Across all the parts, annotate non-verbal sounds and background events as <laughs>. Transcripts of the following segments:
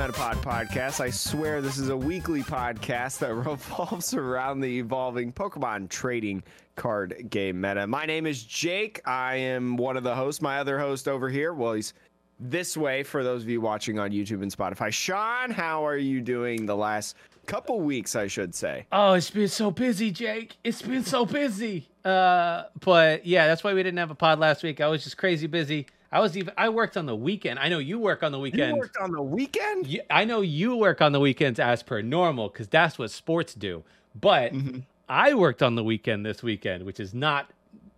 Metapod podcast. I swear this is a weekly podcast that <laughs> revolves around the evolving Pokemon trading card game meta. My name is Jake. I am one of the hosts. My other host over here, well, he's this way for those of you watching on YouTube and Spotify. Sean, how are you doing the last couple weeks, I should say? Oh, it's been so busy, Jake. It's been so busy. Uh, but yeah, that's why we didn't have a pod last week. I was just crazy busy. I was even I worked on the weekend. I know you work on the weekend. You worked on the weekend? You- I know you work on the weekends as per normal because that's what sports do. But Mm-hmm. I worked on the weekend this weekend, which is not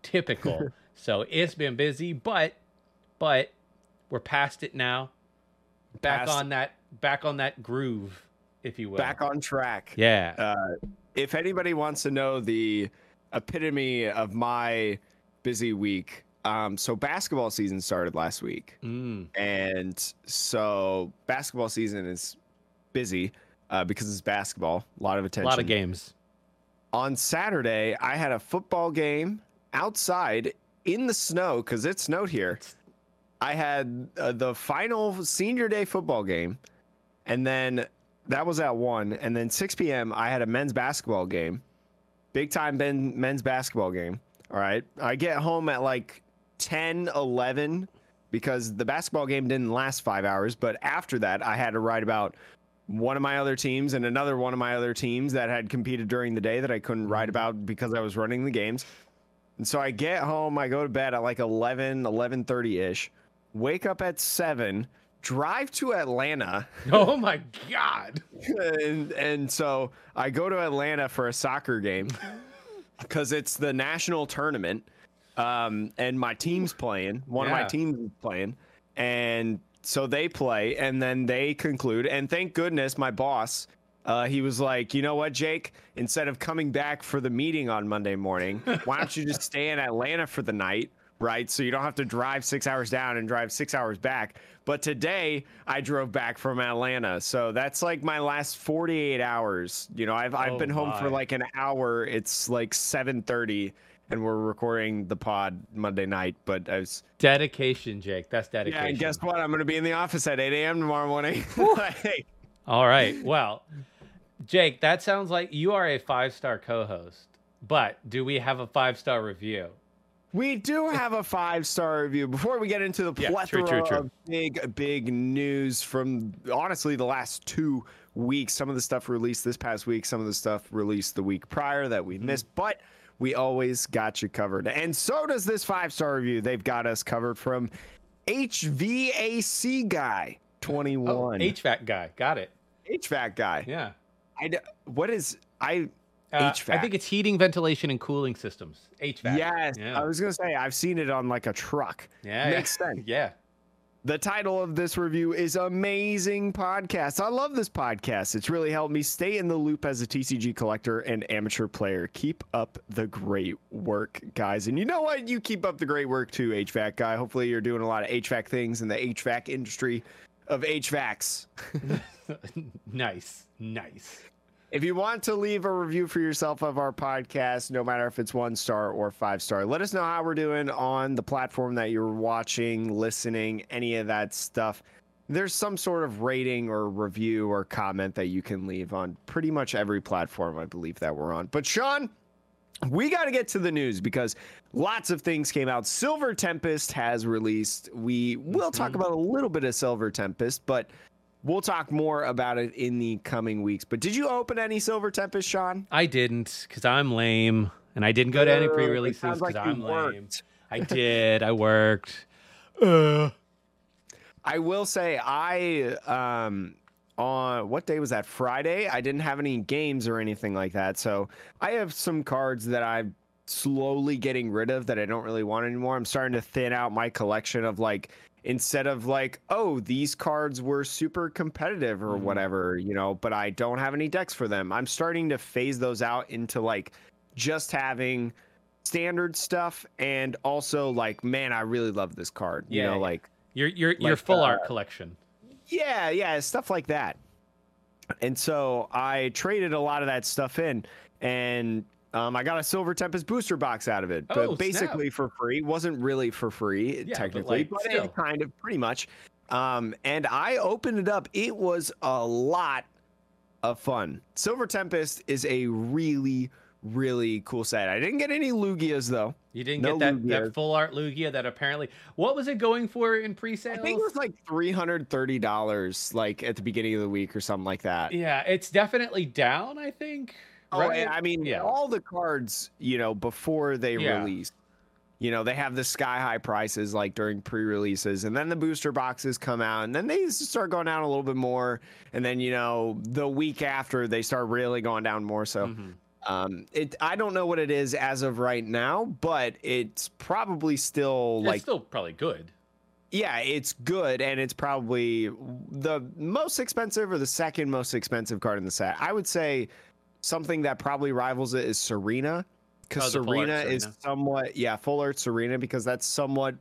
typical. <laughs> so it's been busy, but but we're past it now. Back Past- on that back on that groove, if you will. Back on track. yeah. Uh, if anybody wants to know the epitome of my busy week, um, so basketball season started last week, Mm. and so basketball season is busy uh, because it's basketball, a lot of attention, A lot of games. On Saturday, I had a football game outside in the snow because it snowed here. I had uh, the final senior day football game, and then that was at one. And then 6 p.m. I had a men's basketball game, big time men, men's basketball game. All right, I get home at like 10, 11 because the basketball game didn't last five hours. But after that, I had to write about one of my other teams and another one of my other teams that had competed during the day that I couldn't write mm-hmm. about because I was running the games. And so I get home, I go to bed at like 11, 11:30 ish. Wake up at 7, drive to Atlanta. <laughs> Oh my god. and and so I go to Atlanta for a soccer game <laughs> because it's the national tournament. Um, and my team's playing. One of my teams is playing, and so they play, and then they conclude. And thank goodness, my boss, uh, he was like, you know what, Jake? Instead of coming back for the meeting on Monday morning, why don't you just stay in Atlanta for the night? Right, so you don't have to drive six hours down and drive six hours back. But today I drove back from Atlanta, so that's like my last 48 hours. You know, I've I've Oh been home for like an hour. It's like 7:30, and we're recording the pod Monday night. But I was Dedication, Jake. That's dedication. yeah, and guess what? I'm gonna be in the office at 8 a.m. tomorrow morning. <laughs> Like, All right. Well, Jake, that sounds like you are a five star co host. But do we have a five star review? We do have a five star review. Before we get into the Yeah, plethora true, true, true. of big, big news from honestly the last two weeks, some of the stuff released this past week, some of the stuff released the week prior that Mm-hmm. we missed, but we always got you covered. And so does this five star review. They've got us covered from HVAC Guy 21. Oh, HVAC guy. Got it. HVAC Guy. Yeah. I, what is, I, Uh, I think it's heating, ventilation, and cooling systems. HVAC. yes, Yeah. I was going to say, I've seen it on like a truck. yeah. Makes <laughs> yeah. sense. Yeah. The title of this review is Amazing Podcast. I love this podcast. It's really helped me stay in the loop as a TCG collector and amateur player. Keep up the great work, guys. And you know what? You keep up the great work too, HVAC guy. Hopefully, you're doing a lot of HVAC things in the HVAC industry of HVACs. <laughs> nice. Nice. If you want to leave a review for yourself of our podcast, no matter if it's one star or five star, let us know how we're doing on the platform that you're watching, listening, any of that stuff. There's some sort of rating or review or comment that you can leave on pretty much every platform, I believe, that we're on. But Sean, we got to get to the news because lots of things came out. Silver Tempest has released. We will talk Mhm. about a little bit of Silver Tempest, but we'll talk more about it in the coming weeks. But did you open any Silver Tempest, Sean? I didn't because I'm lame. And I didn't go to any pre releases sounds because like I'm lame. I did. I worked. Uh, <laughs> I will say I um on what day was that? Friday. I didn't have any games or anything like that. So I have some cards that I'm slowly getting rid of that I don't really want anymore. I'm starting to thin out my collection of like instead of like, oh, these cards were super competitive or Mhm. whatever, you know, but I don't have any decks for them. I'm starting to phase those out into like just having standard stuff and also like, man, I really love this card. You Yeah, know, yeah. like your your your full uh, art collection. yeah, yeah, stuff like that. And so I traded a lot of that stuff in, and um, I got a Silver Tempest booster box out of it, Oh, but snap. basically for free. wasn't really for free but, technically, like, but kind of pretty much. Um, and I opened it up. It was a lot of fun. Silver Tempest is a really, really cool set. I didn't get any Lugias though. You didn't No get that, Lugia. that full art Lugia that apparently what was it going for in pre-sale? I think it was like three hundred thirty dollars, like at the beginning of the week or something like that. yeah, it's definitely down. I think. Oh, right? and I mean, Yeah. all the cards, you know, before they Yeah. release, you know, they have the sky high prices like during pre-releases, and then the booster boxes come out, and then they start going down a little bit more, and then you know, the week after they start really going down more. So, Mhm. um, it I don't know what it is as of right now, but it's probably still it's like still probably good. yeah, it's good, and it's probably the most expensive or the second most expensive card in the set. I would say something that probably rivals it is Serena, because Oh, art Serena, is somewhat yeah full art Serena because that's somewhat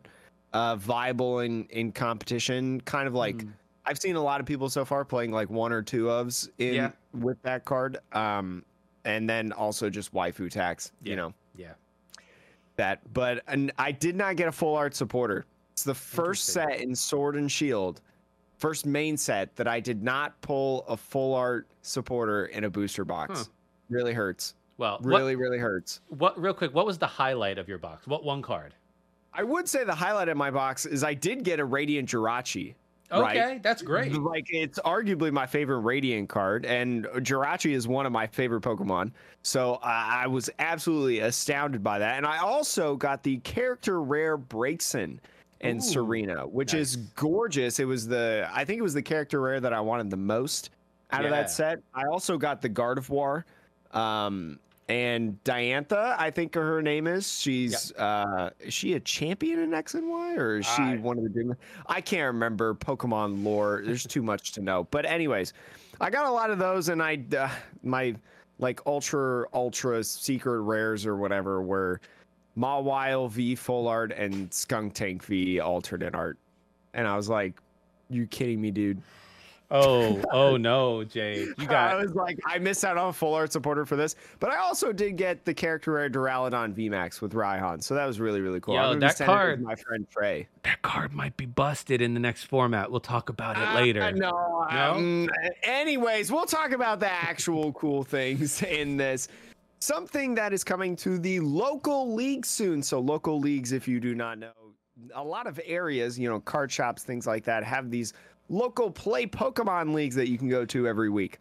uh, viable in in competition. Kind of like Mm. I've seen a lot of people so far playing like one or two ofs in Yeah. with that card, um, and then also just waifu tax. Yeah. You know Yeah. that, but and I did not get a full art supporter. It's the first set in Sword and Shield, first main set that I did not pull a full art supporter in a booster box. Huh. Really hurts. Well, Really, really hurts. what, what? Real quick, what was the highlight of your box? What one card? I would say the highlight of my box is I did get a Radiant Jirachi. Okay, Right. that's great. Like it's arguably my favorite Radiant card, and Jirachi is one of my favorite Pokemon. So I I was absolutely astounded by that. And I also got the character rare Braixen and Ooh, Serena, which is gorgeous. It was the I think it was the character rare that I wanted the most out of that set. I also got the Gardevoir. Um and Diantha, I think her name is. She's uh is she a champion in X and Y or is she I- one of the demon? I can't remember Pokemon lore. There's too much to know. But anyways, I got a lot of those and I uh, my like ultra ultra secret rares or whatever were Mawile V full art and Skuntank V alternate art. And I was like, you kidding me, dude? Oh, <laughs> oh no, Jay, you got I was like, I missed out on a full art supporter for this, but I also did get the character rare Duraludon VMAX with Raihan, so that was really really cool. Yo, that sending it to card- my friend Trey. that card might be busted in the next format. We'll talk about it Uh, later. no, No? um, anyways, we'll talk about the actual cool things in this. Something that is coming to the local league soon. So local leagues, if you do not know, a lot of areas, you know, card shops, things like that, have these local play Pokemon leagues that you can go to every week.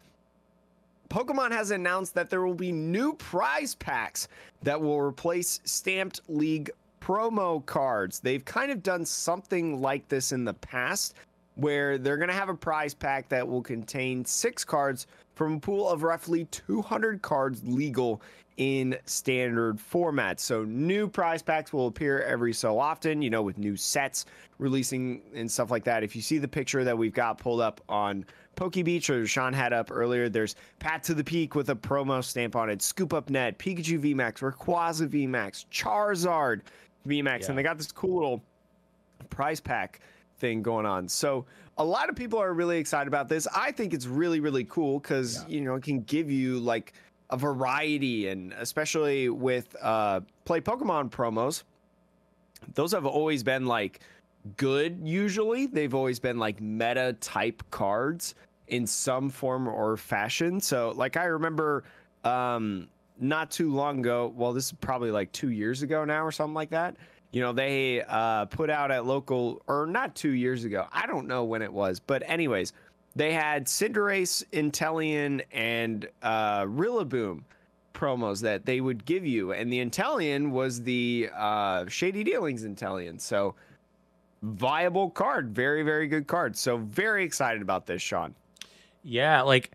Pokemon has announced that there will be new prize packs that will replace stamped league promo cards. They've kind of done something like this in the past where they're going to have a prize pack that will contain six cards from a pool of roughly 200 cards legal in standard format. So new prize packs will appear every so often, you know, with new sets releasing and stuff like that. If you see the picture that we've got pulled up on Poke Beach or Sean had up earlier, there's Path to the Peak with a promo stamp on it, Scoop Up Net, Pikachu VMAX, Rayquaza VMAX, Charizard VMAX, Yeah. and they got this cool little prize pack thing going on. So a lot of people are really excited about this. I think it's really really cool because you know it can give you like a variety and especially with uh play Pokemon promos. Those have always been like good usually. They've always been like meta type cards in some form or fashion. So like I remember um not too long ago, well this is probably like 2 years ago now or something like that. You know, they uh put out at local or not 2 years ago. I don't know when it was, but anyways, they had Cinderace, Inteleon and uh Rillaboom promos that they would give you and the Inteleon was the uh Shady Dealings Inteleon. So viable card, very very good card. So very excited about this, Sean. Yeah, like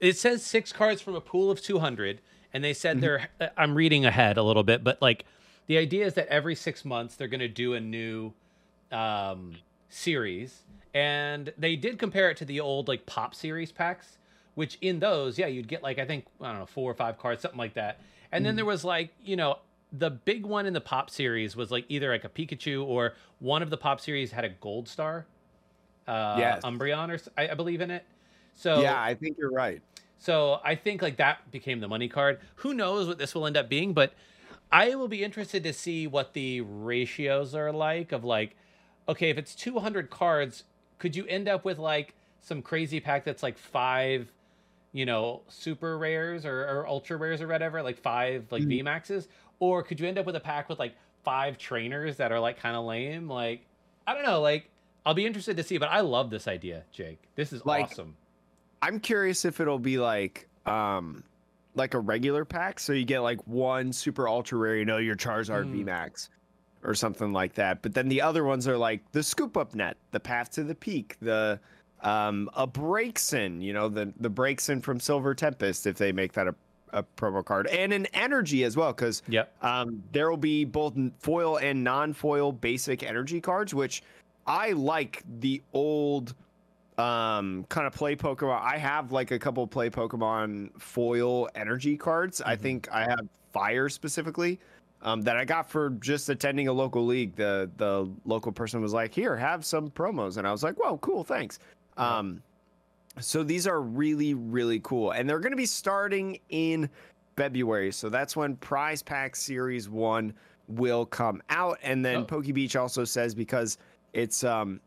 it says six cards from a pool of 200, and they said they're. uh, I'm reading ahead a little bit, but like the idea is that every six months they're going to do a new um, series, and they did compare it to the old like pop series packs, which in those, yeah, you'd get like I think I don't know four or five cards, something like that, and then there was like you know. The big one in the pop series was like either like a Pikachu or one of the pop series had a gold star, uh, Yes. Umbreon, or I believe in it. So yeah, I think you're right. so I think like that became the money card. Who knows what this will end up being, but I will be interested to see what the ratios are like of like, okay, if it's 200 cards, could you end up with like some crazy pack that's like five, you know, super rares or, or ultra rares or whatever, like five like Mhm. VMAXs, or could you end up with a pack with like five trainers that are like kind of lame? Like, I don't know. Like, I'll be interested to see, but I love this idea, Jake. This is Like- awesome. I'm curious if it'll be like um like a regular pack, so you get like one super ultra rare, you know, your Charizard Mm. VMAX or something like that. But then the other ones are like the scoop up net, the path to the peak, the um a Braixen, you know, the the Braixen from Silver Tempest if they make that a, a promo card, and an energy as well, because Yep. um, there will be both foil and non-foil basic energy cards, which I like the old um kind of play Pokemon. I have like a couple play Pokemon foil energy cards. I Mhm. think I have fire specifically. Um, that I got for just attending a local league. The the local person was like, "Here, have some promos," and I was like, "Whoa, cool, thanks." Um, so these are really really cool, and they're going to be starting in February. So that's when Prize Pack Series One will come out, and then Oh. Poke Beach also says because it's um.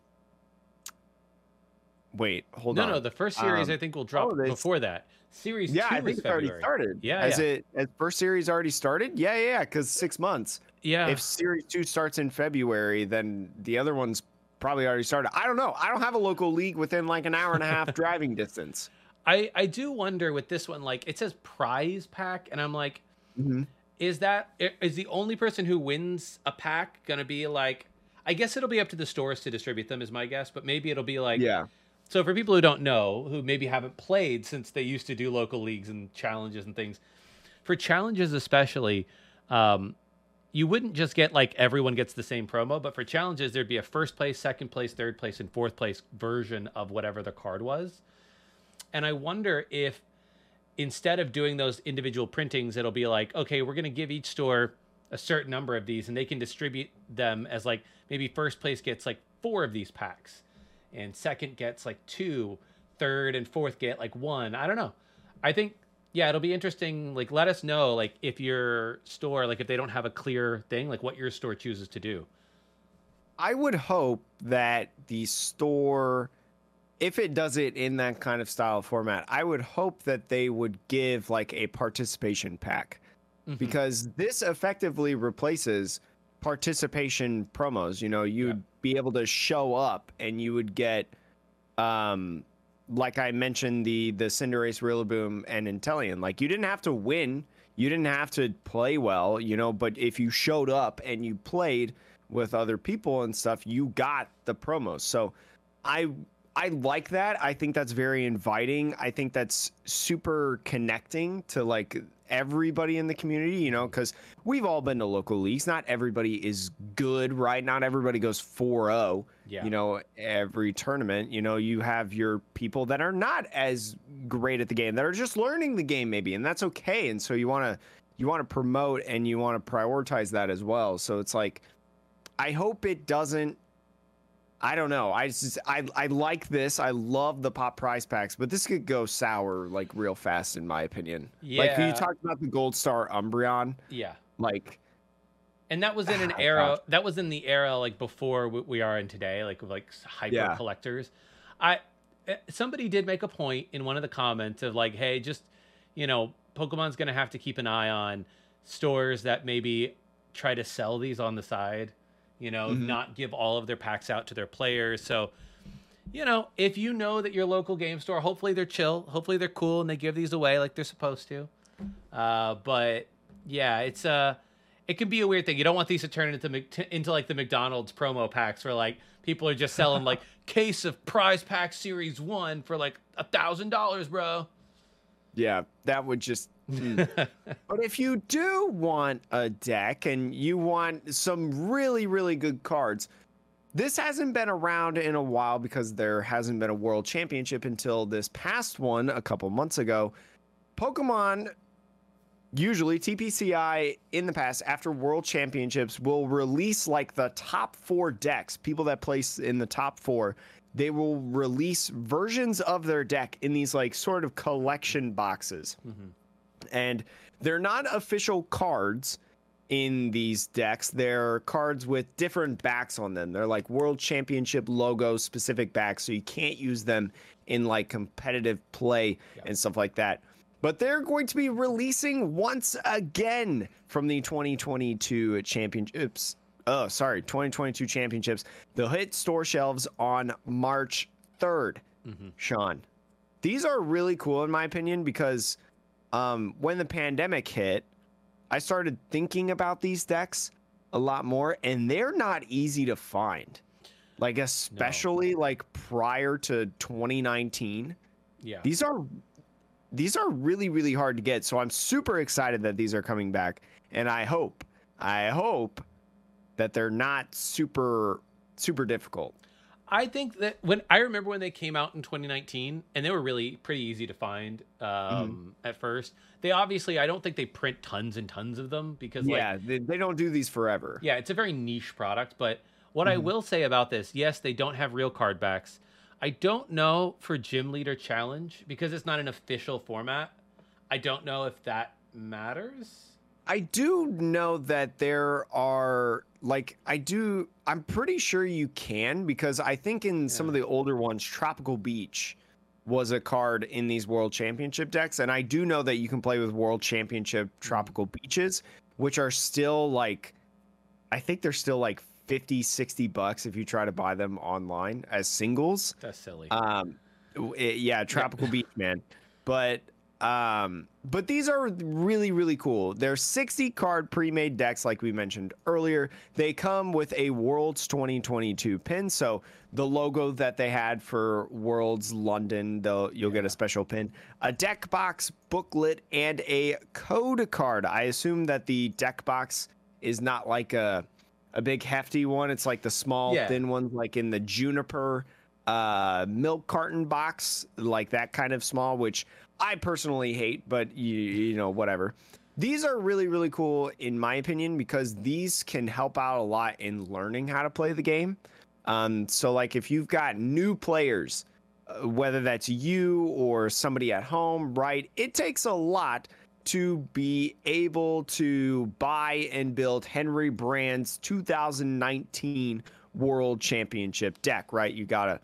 Wait, hold no, on. no, no, the first series Um, I think will drop oh, they- before that. Series yeah, two I think is it's already started. Yeah, has yeah. it? Has first series already started? Yeah, yeah, yeah. Because six months. Yeah. If series two starts in February, then the other one's probably already started. I don't know. I don't have a local league within like an hour and a half <laughs> driving distance. I I do wonder with this one, like it says prize pack, and I'm like, is that is the only person who wins a pack gonna be like? I guess it'll be up to the stores to distribute them, is my guess. But maybe it'll be like, yeah, So for people who don't know, who maybe haven't played since they used to do local leagues and challenges and things, for challenges especially, um, you wouldn't just get like everyone gets the same promo, but for challenges there'd be a first place, second place, third place, and fourth place version of whatever the card was. And I wonder if instead of doing those individual printings, it'll be like, okay, we're gonna give each store a certain number of these, and they can distribute them as like maybe first place gets like four of these packs and second gets like two, third and fourth get like one. I don't know. I think yeah, it'll be interesting. Like, let us know like if your store like if they don't have a clear thing, like what your store chooses to do. I would hope that the store, if it does it in that kind of style format, I would hope that they would give like a participation pack Mhm. because this effectively replaces participation promos. You know, you'd be able to show up and you would get, um, like I mentioned, the the Cinderace, Rillaboom, and Inteleon. Like you didn't have to win, you didn't have to play well, you know, but if you showed up and you played with other people and stuff, you got the promos. So, I I like that. I think that's very inviting. I think that's super connecting to like everybody in the community, you know, because we've all been to local leagues. Not everybody is good, right? Not everybody goes 4 0, Yeah. you know, every tournament. You know, you have your people that are not as great at the game, that are just learning the game, maybe, and that's okay. And so you want to. You want to promote and you want to prioritize that as well. So it's like, I hope it doesn't I don't know. I just I I like this. I love the pop prize packs, but this could go sour like real fast in my opinion. Yeah. Like you talked about the Gold Star Umbreon, yeah. like And that was in an <sighs> Ah, era. gosh. That was in the era like before what we are in today, like like hyper Yeah. collectors. I eh, somebody did make a point in one of the comments of like, hey, just you know, Pokemon's gonna have to keep an eye on stores that maybe try to sell these on the side. You know, Mhm. not give all of their packs out to their players. So, you know, if you know that your local game store, hopefully they're chill, hopefully they're cool, and they give these away like they're supposed to. Uh, but yeah, it's uh it can be a weird thing. You don't want these to turn into into like the McDonald's promo packs where like people are just selling like <laughs> case of prize pack series one for like a thousand dollars, bro. Yeah, that would just mm. <laughs> But if you do want a deck and you want some really, really good cards, this hasn't been around in a while because there hasn't been a world championship until this past one a couple months ago. Pokemon, usually TPCI in the past, after world championships, will release like the top four decks, people that place in the top four. They will release versions of their deck in these like sort of collection boxes Mhm. and they're not official cards in these decks. They're cards with different backs on them. They're like World Championship logo specific backs, so you can't use them in like competitive play yeah. and stuff like that. But they're going to be releasing once again from the 2022 championships. Oh, sorry, 2022 championships. They'll hit store shelves on March 3rd. Mm-hmm. Sean, these are really cool in my opinion because um, when the pandemic hit, I started thinking about these decks a lot more, and they're not easy to find. Like especially no. like prior to 2019. Yeah. These are these are really really hard to get. So I'm super excited that these are coming back, and I hope I hope that they're not super super difficult. I think that when I remember when they came out in 2019, and they were really pretty easy to find um, mm-hmm. at first. They obviously, I don't think they print tons and tons of them because, yeah, like, they, they, don't do these forever. Yeah, it's a very niche product. But what mm-hmm. I will say about this, yes, they don't have real card backs. I don't know for Gym Leader Challenge because it's not an official format. I don't know if that matters. I do know that there are like I do I'm pretty sure you can because I think in yeah. some of the older ones Tropical Beach was a card in these World Championship decks and I do know that you can play with World Championship mm-hmm. Tropical Beaches which are still like I think they're still like 50 60 bucks if you try to buy them online as singles. That's silly. Um it, yeah, Tropical Beach man. But um, but these are really, really cool. They're 60 card pre made decks, like we mentioned earlier. They come with a Worlds 2022 pin. So the logo that they had for Worlds London, you'll yeah. get a special pin, a deck box booklet, and a code card. I assume that the deck box is not like a a big hefty one. It's like the small, yeah. thin ones, like in the Juniper uh, milk carton box, like that kind of small, which I personally hate, but you, you know, whatever. These are really, really cool, in my opinion, because these can help out a lot in learning how to play the game. Um, so, like, if you've got new players, uh, whether that's you or somebody at home, right? It takes a lot to be able to buy and build Henry Brand's 2019 World Championship deck, right? You got to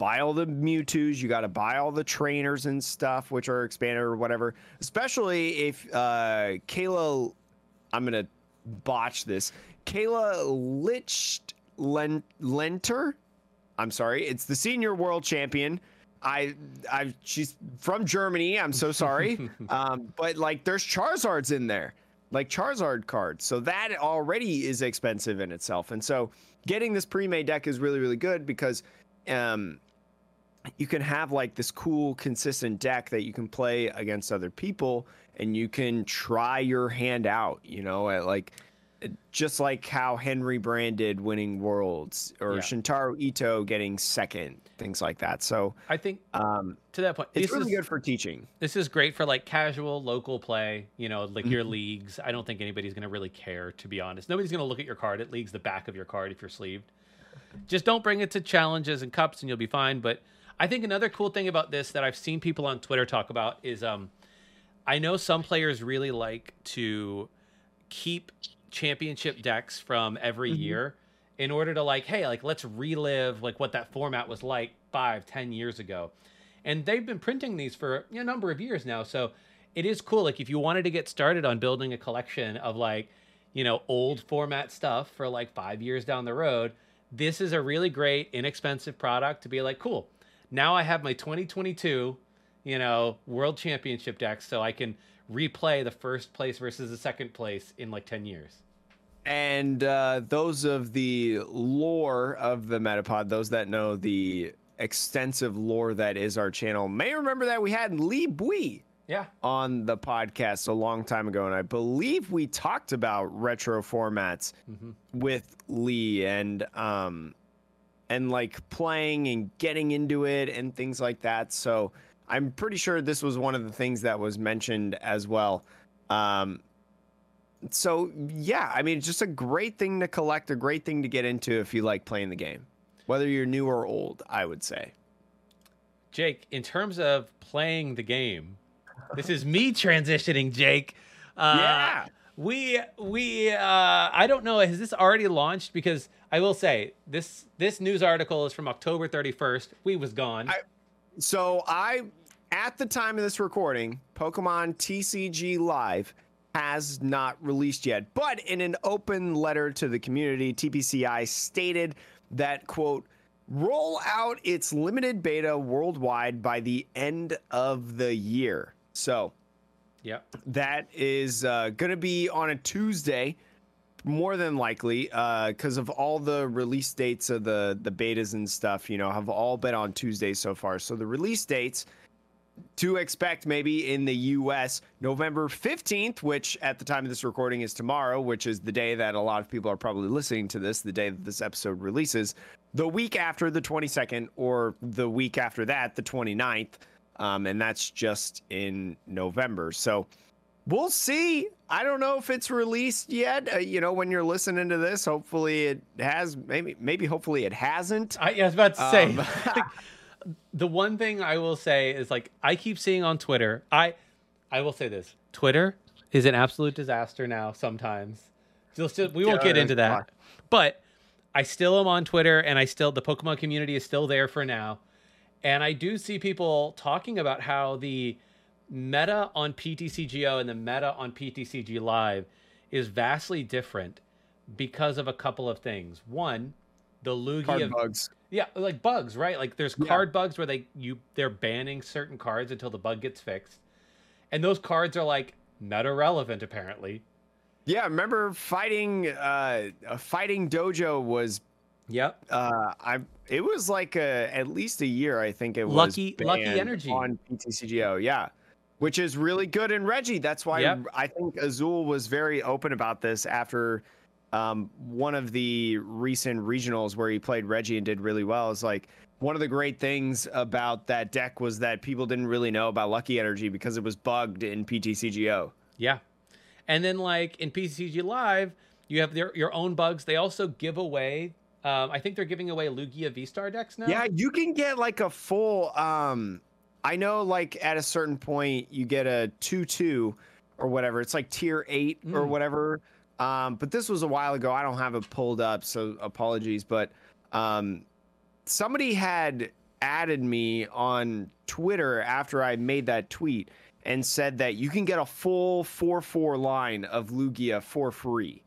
buy all the Mewtwo's, you got to buy all the trainers and stuff, which are expanded or whatever. Especially if uh, Kayla, I'm gonna botch this. Kayla Licht Lenter, I'm sorry, it's the senior world champion. I, I, she's from Germany. I'm so sorry, <laughs> um, but like, there's Charizards in there, like Charizard cards. So that already is expensive in itself, and so getting this pre-made deck is really, really good because um, you can have like this cool consistent deck that you can play against other people and you can try your hand out you know at like just like how henry branded winning worlds or yeah. shintaro ito getting second things like that. So i think um, to that point it's really is, good for teaching. this is great for like casual local play you know like mm-hmm. your leagues. I don't think anybody's going to really care to be honest. Nobody's going to look at your card. It leagues the back of your card if you're sleeved. Just don't bring it to challenges and cups and you'll be fine but I think another cool thing about this that I've seen people on Twitter talk about is um, I know some players really like to keep championship decks from every mm-hmm. year in order to like, hey, like let's relive like what that format was like five, ten years ago. And they've been printing these for a number of years now. So it is cool. Like if you wanted to get started on building a collection of like, you know, old format stuff for like five years down the road, this is a really great, inexpensive product to be like, cool now I have my 2022, you know, world championship deck, so I can replay the first place versus the second place in like 10 years. And uh, those of the lore of the Metapod, those that know the extensive lore that is our channel, may remember that we had Lee Bui yeah. on the podcast a long time ago. And I believe we talked about retro formats mm-hmm. with Lee. And um, and like playing and getting into it and things like that. So I'm pretty sure this was one of the things that was mentioned as well. Um, so yeah, I mean, it's just a great thing to collect, a great thing to get into if you like playing the game, whether you're new or old. I would say. Jake, in terms of playing the game, this is me transitioning, Jake. Uh, yeah. We we uh I don't know has this already launched because I will say this this news article is from October 31st. We was gone. I, so I at the time of this recording, Pokemon TCG Live has not released yet. But in an open letter to the community, TPCI stated that quote roll out its limited beta worldwide by the end of the year. So, yeah, that is uh, going to be on a Tuesday, more than likely, because uh, of all the release dates of the the betas and stuff. You know, have all been on Tuesdays so far. So the release dates to expect maybe in the US November 15th, which at the time of this recording is tomorrow, which is the day that a lot of people are probably listening to this, the day that this episode releases, the week after the 22nd, or the week after that, the 29th. Um, and that's just in November. So we'll see. I don't know if it's released yet. Uh, you know, when you're listening to this, hopefully it has. Maybe, maybe, hopefully it hasn't. I, I was about to say. Um, <laughs> <laughs> the one thing I will say is like I keep seeing on Twitter. I I will say this: Twitter is an absolute disaster now. Sometimes, we won't get into that, but I still am on Twitter, and I still the Pokemon community is still there for now. And I do see people talking about how the meta on PTCGO and the meta on PTCG Live is vastly different because of a couple of things. One, the Lugia bugs. Yeah, like bugs, right? Like there's yeah. card bugs where they you they're banning certain cards until the bug gets fixed. And those cards are like meta relevant apparently. Yeah, remember fighting uh fighting dojo was Yep. Uh I it was like a at least a year I think it was Lucky Lucky Energy on PTCGO. Yeah. Which is really good in Reggie. That's why yep. I think Azul was very open about this after um, one of the recent regionals where he played Reggie and did really well is like one of the great things about that deck was that people didn't really know about Lucky Energy because it was bugged in PTCGO. Yeah. And then like in PTCG Live, you have their, your own bugs. They also give away um, I think they're giving away Lugia V Star decks now. Yeah, you can get like a full um I know like at a certain point you get a 2-2 or whatever. It's like tier 8 mm. or whatever um, but this was a while ago. I don't have it pulled up, so apologies. But um, somebody had added me on Twitter after I made that tweet and said that you can get a full 4 4 line of Lugia for free.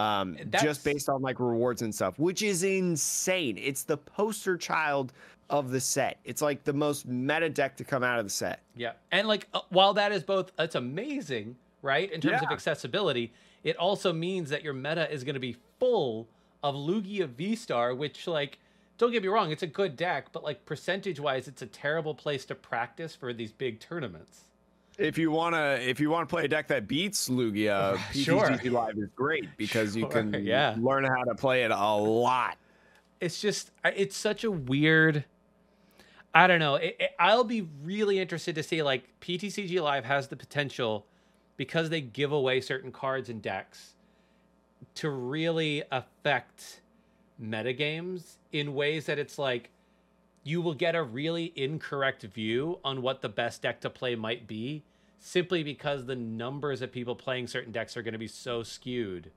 Um, just based on like rewards and stuff, which is insane. It's the poster child of the set. It's like the most meta deck to come out of the set. Yeah. And like, uh, while that is both, it's amazing, right? In terms yeah. of accessibility, it also means that your meta is going to be full of Lugia V Star, which like don't get me wrong, it's a good deck, but like percentage wise, it's a terrible place to practice for these big tournaments. If you wanna, if you want to play a deck that beats Lugia, <sighs> sure. PTCG Live is great because sure, you can <laughs> yeah. learn how to play it a lot. It's just, it's such a weird. I don't know. It, it, I'll be really interested to see like PTCG Live has the potential because they give away certain cards and decks to really affect metagames in ways that it's like you will get a really incorrect view on what the best deck to play might be simply because the numbers of people playing certain decks are going to be so skewed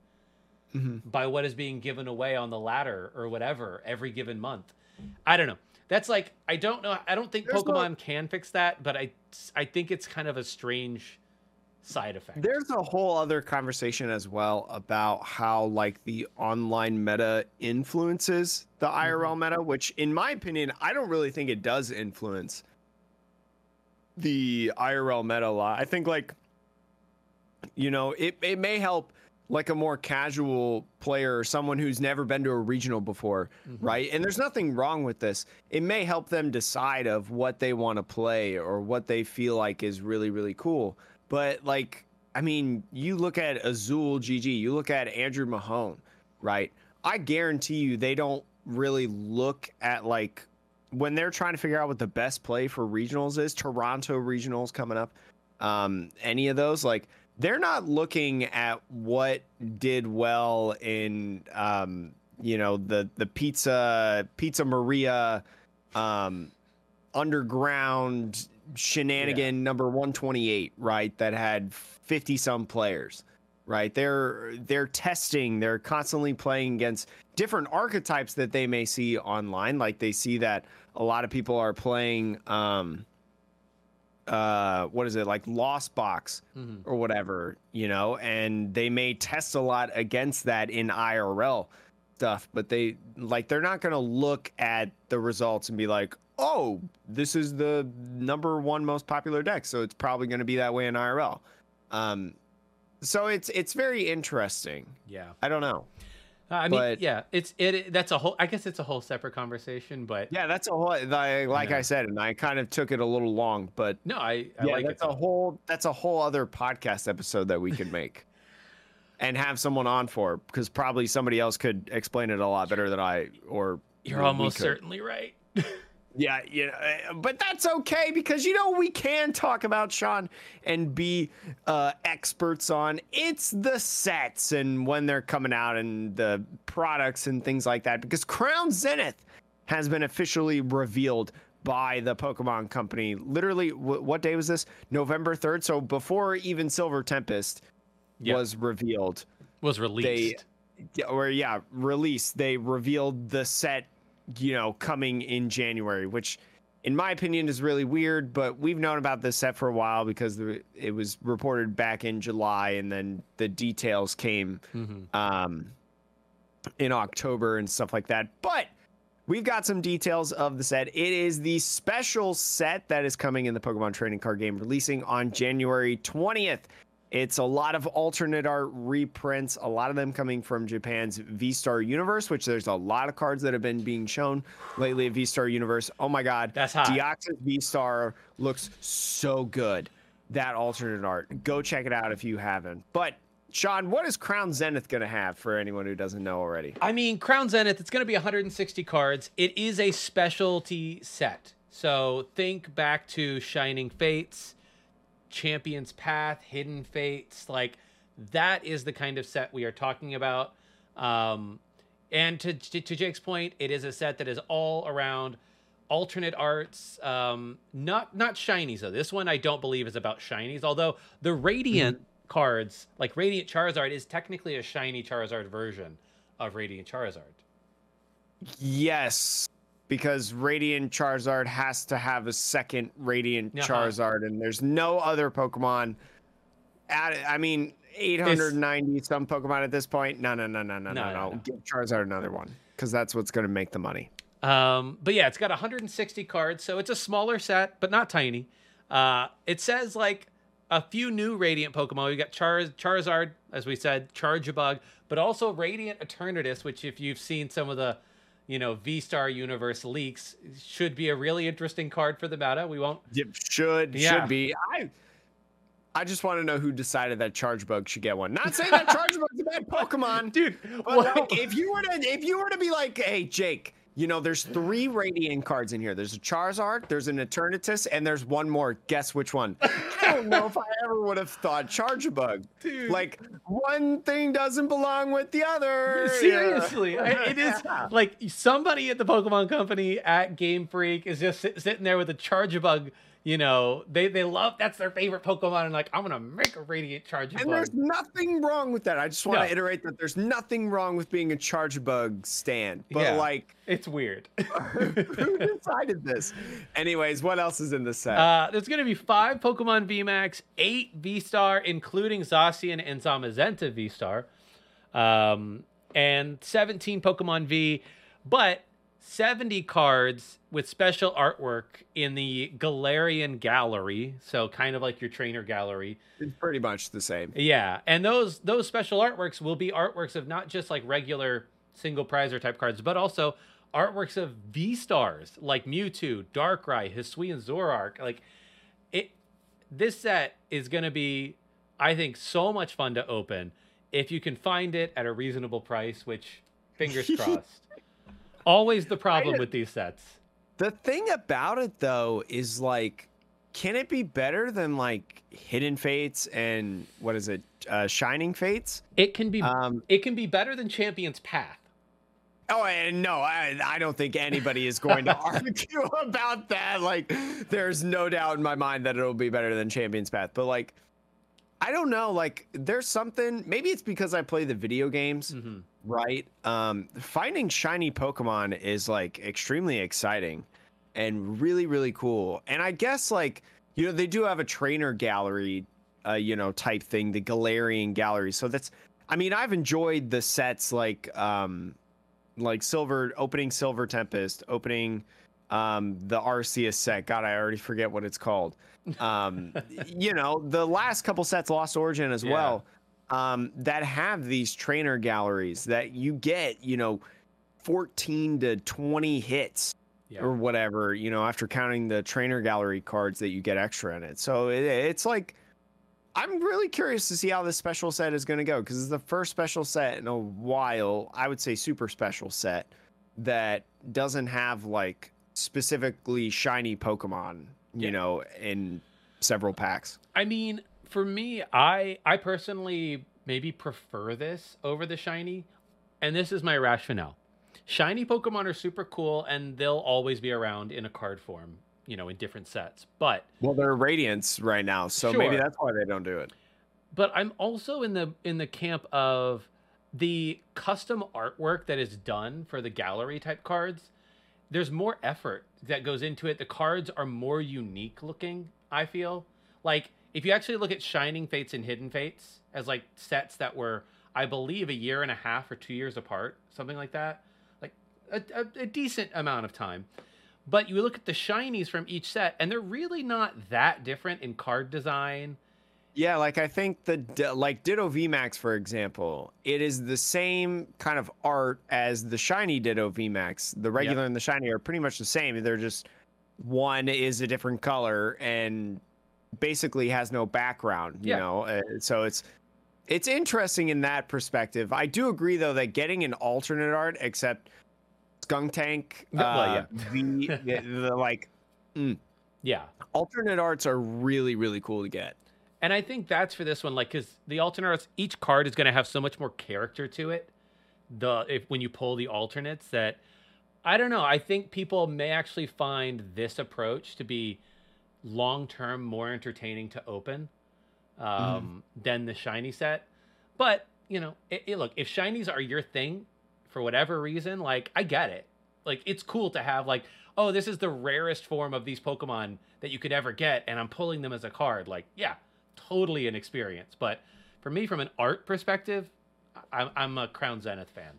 mm-hmm. by what is being given away on the ladder or whatever every given month. I don't know. That's like I don't know. I don't think There's Pokemon no... can fix that, but I I think it's kind of a strange side effect. There's a whole other conversation as well about how like the online meta influences the IRL mm-hmm. meta, which in my opinion, I don't really think it does influence the IRL meta a lot. I think like you know, it it may help like a more casual player or someone who's never been to a regional before, mm-hmm. right? And there's nothing wrong with this. It may help them decide of what they want to play or what they feel like is really really cool. But like, I mean, you look at Azul GG, you look at Andrew Mahone, right? I guarantee you they don't really look at like when they're trying to figure out what the best play for regionals is. Toronto regionals coming up, um, any of those like they're not looking at what did well in um, you know the the pizza pizza Maria um, underground shenanigan yeah. number 128, right? That had 50 some players. right? They're they're testing, they're constantly playing against different archetypes that they may see online. Like they see that a lot of people are playing um uh what is it like lost box Mhm. or whatever you know and they may test a lot against that in irl stuff but they like they're not going to look at the results and be like oh this is the number one most popular deck so it's probably going to be that way in irl um so it's it's very interesting Yeah. i don't know Uh, I mean, But- yeah, it's it. That's a whole. I guess it's a whole separate conversation, but yeah that's a whole like, like Yeah. i said and i kind of took it a little long but no, I, I yeah, like it. that's a whole that's a whole other podcast episode that we could make <laughs> and have someone on for because probably somebody else could explain it a lot better than I or You're almost certainly right. <laughs> Yeah, you know, eh, but that's okay because you know we can talk about Sean and be uh, experts on it's the sets and when they're coming out and the products and things like that. Because Crown Zenith has been officially revealed by the Pokemon Company. Literally, w- what day was this? November third. So before even Silver Tempest Yeah. was revealed, Was released. yeah, or yeah, released. They revealed the set, you know, coming in January, which, in my opinion, is really weird. But we've known about this set for a while because the, it was reported back in July, and then the details came Mhm. um, in October and stuff like that. But we've got some details of the set. It is the special set that is coming in the Pokemon trading card game, releasing on January 20th. It's a lot of alternate art reprints, a lot of them coming from Japan's V Star Universe, which there's a lot of cards that have been being shown lately at V Star Universe. Oh my God. That's hot. Deoxys V Star looks so good. That alternate art. Go check it out if you haven't. But Sean, what is Crown Zenith going to have for anyone who doesn't know already? I mean, Crown Zenith, it's going to be 160 cards. It is a specialty set. So think back to Shining Fates, Champion's Path, Hidden Fates. Like, that is the kind of set we are talking about. Um, and to, to, Jake's point, it is a set that is all around alternate arts. Um, not not shinies though. This one I don't believe is about shinies. Although the Radiant cards, like Radiant Charizard, is technically a shiny Charizard version of Radiant Charizard. Yes, because Radiant Charizard has to have a second Radiant Uh-huh. Charizard, and there's no other Pokemon. At I mean, 890 some Pokemon at this point. No, no, no, no, no, No, no, no. Give Charizard another one because that's what's going to make the money. Um, but yeah, it's got 160 cards, so it's a smaller set, but not tiny. Uh, it says like a few new Radiant Pokemon. We got Char- Charizard, as we said, Charjabug, but also Radiant Eternatus, which if you've seen some of the, you know, V Star Universe leaks, should be a really interesting card for the meta. We won't. Yep, should Yeah. should be. I I just want to know who decided that Charjabug should get one. Not saying that Charge Charjabug's a bad <laughs> Pokemon, Dude, But like, if you were to if you were to be like, hey Jake, you know, there's three Radiant cards in here. There's a Charizard, there's an Eternatus, and there's one more. Guess which one? I don't know if I ever would have thought Charjabug. Dude. Like one thing doesn't belong with the other. <laughs> Seriously, Yeah. It is Yeah. like somebody at the Pokemon Company at Game Freak is just sit, sitting there with a Charjabug. You know, they they love that's their favorite Pokemon, and like I'm gonna make a Radiant Charjabug. And there's nothing wrong with that. I just want No. to iterate that there's nothing wrong with being a Charjabug stand. But Yeah. like, It's weird. <laughs> who decided this? Anyways, what else is in the set? uh, there's gonna be five Pokemon VMAX, eight V Star, including Zacian and Zamazenta V Star, um, and 17 Pokemon V, but 70 cards with special artwork in the Galarian Gallery, so kind of like your trainer gallery. it's pretty much the same. Yeah, and those those special artworks will be artworks of not just like regular single prizer type cards, but also artworks of V stars like Mewtwo, Darkrai, Hisuian Zoroark. Like it, this set is going to be, I think, so much fun to open if you can find it at a reasonable price. Which, fingers <laughs> crossed. Always the problem with these sets. The thing about it though is like, can it be better than like Hidden Fates and what is it, uh, Shining Fates? It can be Um, it can be better than Champion's Path. Oh, and no, I, I don't think anybody is going to <laughs> argue about that. Like, there's no doubt in my mind that it'll be better than Champion's Path. But like, I don't know. Like, there's something. Maybe it's because I play the video games, Mhm. Right? Um, finding shiny Pokemon is like extremely exciting and really, really cool. And I guess like you know they do have a trainer gallery, uh, you know, type thing, the Galarian gallery. So that's. I mean, I've enjoyed the sets like um, like Silver opening Silver Tempest, opening um the Arceus set. God, I already forget what it's called. Um, <laughs> you know, the last couple sets, Lost Origin as Yeah. well, um, that have these trainer galleries that you get, you know, 14 to 20 hits Yeah. or whatever, you know, after counting the trainer gallery cards that you get extra in it. So it, it's like I'm really curious to see how this special set is going to go because it's the first special set in a while. I would say super special set that doesn't have like specifically shiny Pokemon, you Yeah. know, in several packs. I mean, for me, I I personally maybe prefer this over the shiny, and this is my rationale. Shiny Pokemon are super cool, and they'll always be around in a card form, you know, in different sets. But Well, they're Radiants right now, so maybe that's why they don't do it. but I'm also in the in the camp of the custom artwork that is done for the gallery type cards. There's more effort that goes into it. The cards are more unique looking, I feel. Like if you actually look at Shining Fates and Hidden Fates as like sets that were I believe a year and a half or 2 years apart, something like that. Like a, a, a decent amount of time. But you look at the shinies from each set and they're really not that different in card design. Yeah, like I think the like Ditto VMAX for example, it is the same kind of art as the shiny Ditto VMAX. The regular and the shiny are pretty much the same. They're just one is a different color and basically has no background, you Yeah. know. Uh, so it's it's interesting in that perspective. I do agree though that getting an alternate art except Skuntank, Yeah, well, uh, V, <laughs> the, the like Yeah. alternate arts are really really cool to get. And I think that's for this one, like, because the alternate arts, each card is going to have so much more character to it. The if when you pull the alternates, that I don't know. I think people may actually find this approach to be long term more entertaining to open um, than the shiny set. But you know, it, it- look, if shinies are your thing for whatever reason, like I get it. Like it's cool to have like, oh, this is the rarest form of these Pokemon that you could ever get, and I'm pulling them as a card. Like, yeah, totally an experience. But for me, from an art perspective, I'm, I'm a Crown Zenith fan.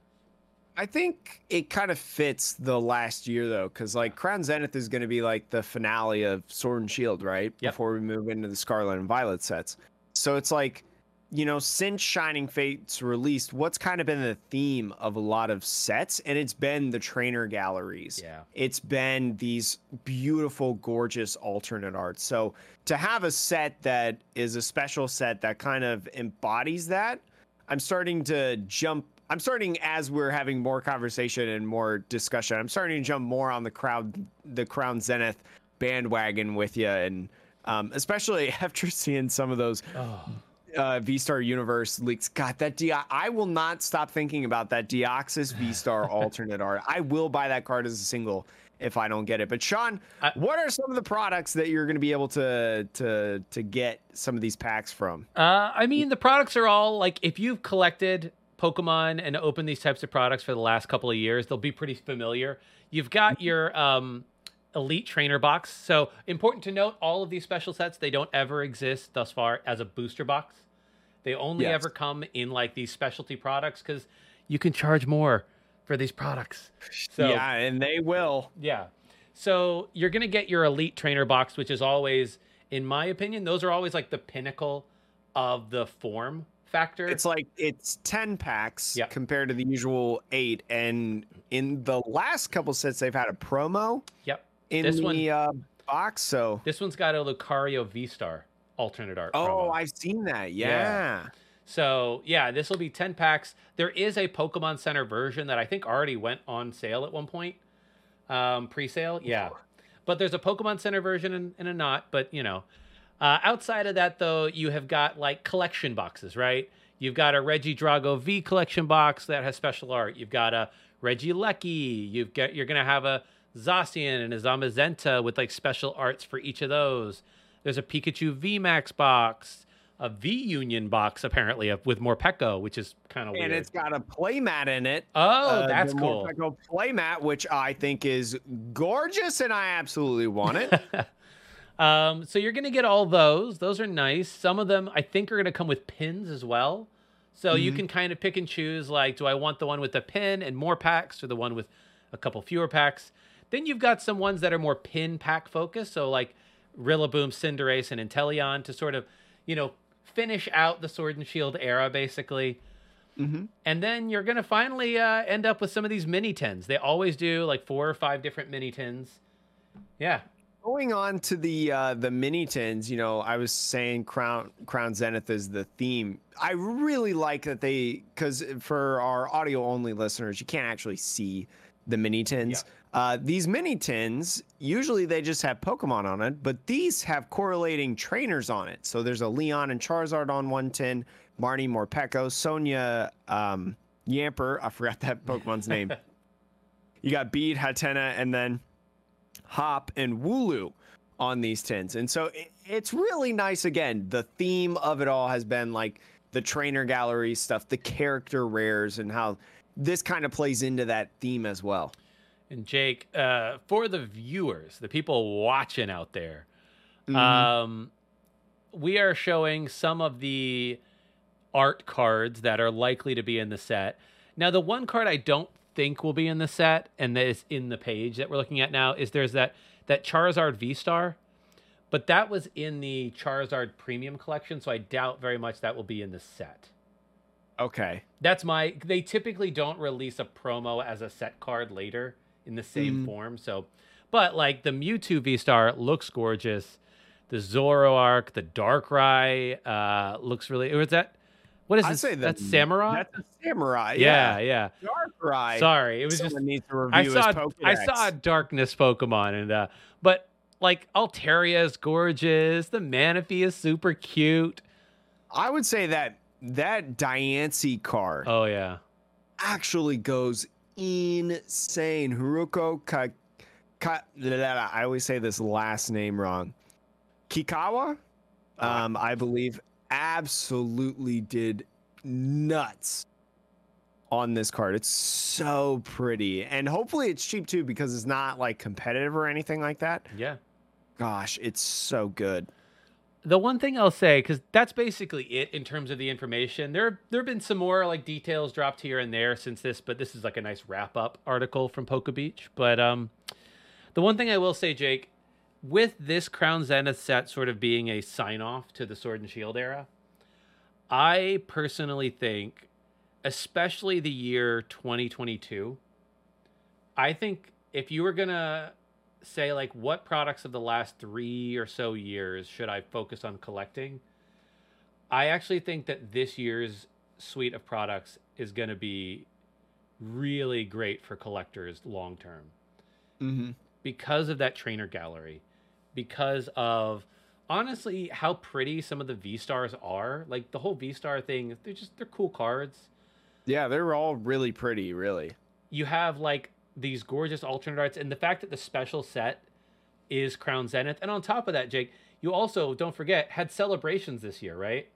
I think it kind of fits the last year though, because like Crown Zenith is going to be like the finale of Sword and Shield, right? Yep. Before we move into the Scarlet and Violet sets. So it's like, you know, since Shining Fates released, what's kind of been the theme of a lot of sets? And it's been the trainer galleries. Yeah. It's been these beautiful, gorgeous alternate arts. So to have a set that is a special set that kind of embodies that, I'm starting to jump. I'm starting as we're having more conversation and more discussion. I'm starting to jump more on the crowd, the Crown Zenith bandwagon with you, and um, especially <laughs> after seeing some of those Oh, uh, V Star Universe leaks. God, that Dio- I will not stop thinking about that Deoxys <laughs> V Star alternate art. I will buy that card as a single if I don't get it. But Sean, I- what are some of the products that you're going to be able to to to get some of these packs from? Uh, I mean, the products are all like if you've collected Pokemon and opened these types of products for the last couple of years, they'll be pretty familiar. You've got your um, Elite Trainer box. So important to note, all of these special sets they don't ever exist thus far as a booster box. They only Yes. ever come in like these specialty products because you can charge more for these products. So yeah, and they will. yeah. So you're going to get your elite trainer box, which is always, in my opinion, those are always like the pinnacle of the form factor. It's like it's 10 packs Yeah. compared to the usual 8 and in the last couple sets they've had a promo yep. in This the one- uh, box so This one's got a Lucario V Star alternate art. Oh, promo. I've seen that. Yeah. Yeah. So yeah, this will be 10 packs. There is a Pokemon Center version that I think already went on sale at one point. Um, pre-sale, yeah. But there's a Pokemon Center version and, and a not, but you know. Uh, outside of that though, you have got like collection boxes, right? You've got a Regidrago V collection box that has special art. You've got a Regieleki. You've got you're gonna have a Zacian and a Zamazenta with like special arts for each of those. There's a Pikachu VMAX box. a V Union box apparently with more Morpeko, which is kind of weird. and it's got a playmat in it. oh, uh, that's the cool. Morpeko playmat, which I think is gorgeous, and I absolutely want it. <laughs> um, so you're gonna get all those. Those are nice. Some of them I think are gonna come with pins as well. So you Mhm. can kind of pick and choose. Like, do I want the one with the pin and more packs, or the one with a couple fewer packs? Then you've got some ones that are more pin pack focused. So like Rillaboom, Cinderace, and Inteleon to sort of, you know, finish out the Sword and Shield era, basically. hmm And then you're gonna finally uh, end up with some of these mini tins. They always do like four or five different mini tins. Yeah, Going on to the uh, the mini tins, you know, I was saying Crown Crown Zenith is the theme. I really like that they because for our audio only listeners, you can't actually see the mini tins. Uh, these mini tins usually they just have Pokemon on it, but these have correlating trainers on it. So there's a Leon and Charizard on one tin, Marnie Morpeko, Sonia um, Yamper. I forgot that Pokemon's name. <laughs> You got Bede, Hatenna, and then Hop and Wooloo on these tins. And so it, it's really nice. Again, the theme of it all has been like the trainer gallery stuff, the character rares, and how this kind of plays into that theme as well. and Jake, uh, for the viewers, the people watching out there, Mhm. um, we are showing some of the art cards that are likely to be in the set. Now, the one card I don't think will be in the set, and that is in the page that we're looking at now, is there's that that Charizard V Star, but that was in the Charizard Premium Collection, so I doubt very much that will be in the set. okay. That's my. They typically don't release a promo as a set card later in the same Mhm. form. So, but like the Mewtwo V Star looks gorgeous. The Zoroark, the Darkrai uh, looks really. Is that? What is I'd this? say that- that's Samurai. That's a samurai. yeah, Yeah. yeah. Darkrai. Sorry, it was Someone just. needs to I saw. his I saw a darkness Pokemon, and uh, but like Altaria is gorgeous. The Manaphy is super cute. I would say that that Diancie card Oh yeah. actually goes insane. Haruko Ka, Ka I always say this last name wrong. Kikawa, um, I believe, absolutely did nuts on this card. It's so pretty, and hopefully it's cheap too because it's not like competitive or anything like that. Yeah. Gosh, it's so good. the one thing I'll say, because that's basically it in terms of the information. There, there have been some more like details dropped here and there since this, but this is like a nice wrap up article from Poke Beach. But um, the one thing I will say, Jake, with this Crown Zenith set sort of being a sign off to the Sword and Shield era, I personally think, especially the year 2022, I think if you were gonna say like what products of the last three or so years should I focus on collecting, I actually think that this year's suite of products is going to be really great for collectors long term Mm-hmm. because of that trainer gallery, because of honestly how pretty some of the V stars are. Like the whole V star thing, they're just they're cool cards. Yeah, they're all really pretty, really. you have like these gorgeous alternate arts and the fact that the special set is crown zenith and on top of that jake you also don't forget had celebrations this year right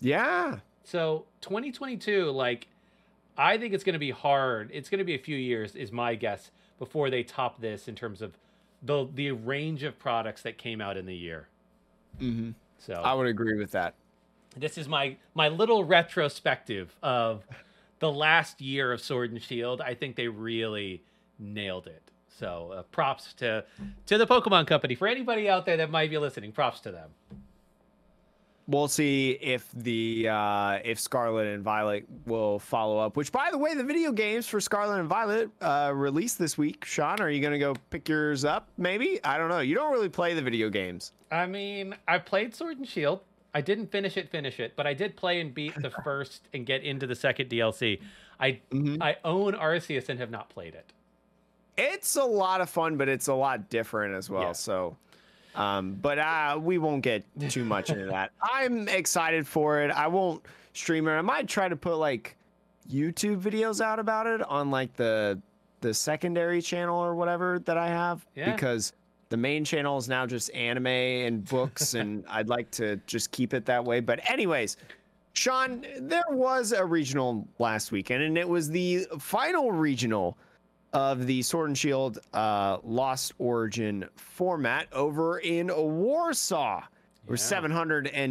Yeah. so 2022 like i think it's going to be hard it's going to be a few years is my guess before they top this in terms of the the range of products that came out in the year Mm-hmm. so I would agree with that. this is my my little retrospective of the last year of Sword and Shield. I think they really nailed it. So uh, props to to the Pokemon Company. For anybody out there that might be listening, props to them. We'll see if the uh, if Scarlet and Violet will follow up. Which, by the way, the video games for Scarlet and Violet uh, released this week. Sean, are you gonna go pick yours up? Maybe I don't know. You don't really play the video games. I mean, I played Sword and Shield. I didn't finish it, finish it, but I did play and beat the <laughs> first and get into the second DLC. I Mhm. I own Arceus and have not played it. It's a lot of fun, but it's a lot different as well. Yeah. So, um, but uh, we won't get too much into that. <laughs> I'm excited for it. I won't stream it. I might try to put like YouTube videos out about it on like the the secondary channel or whatever that I have Yeah. because the main channel is now just anime and books, <laughs> and I'd like to just keep it that way. But anyways, Sean, there was a regional last weekend, and it was the final regional of the Sword and Shield uh, Lost Origin format over in Warsaw. There were Yeah.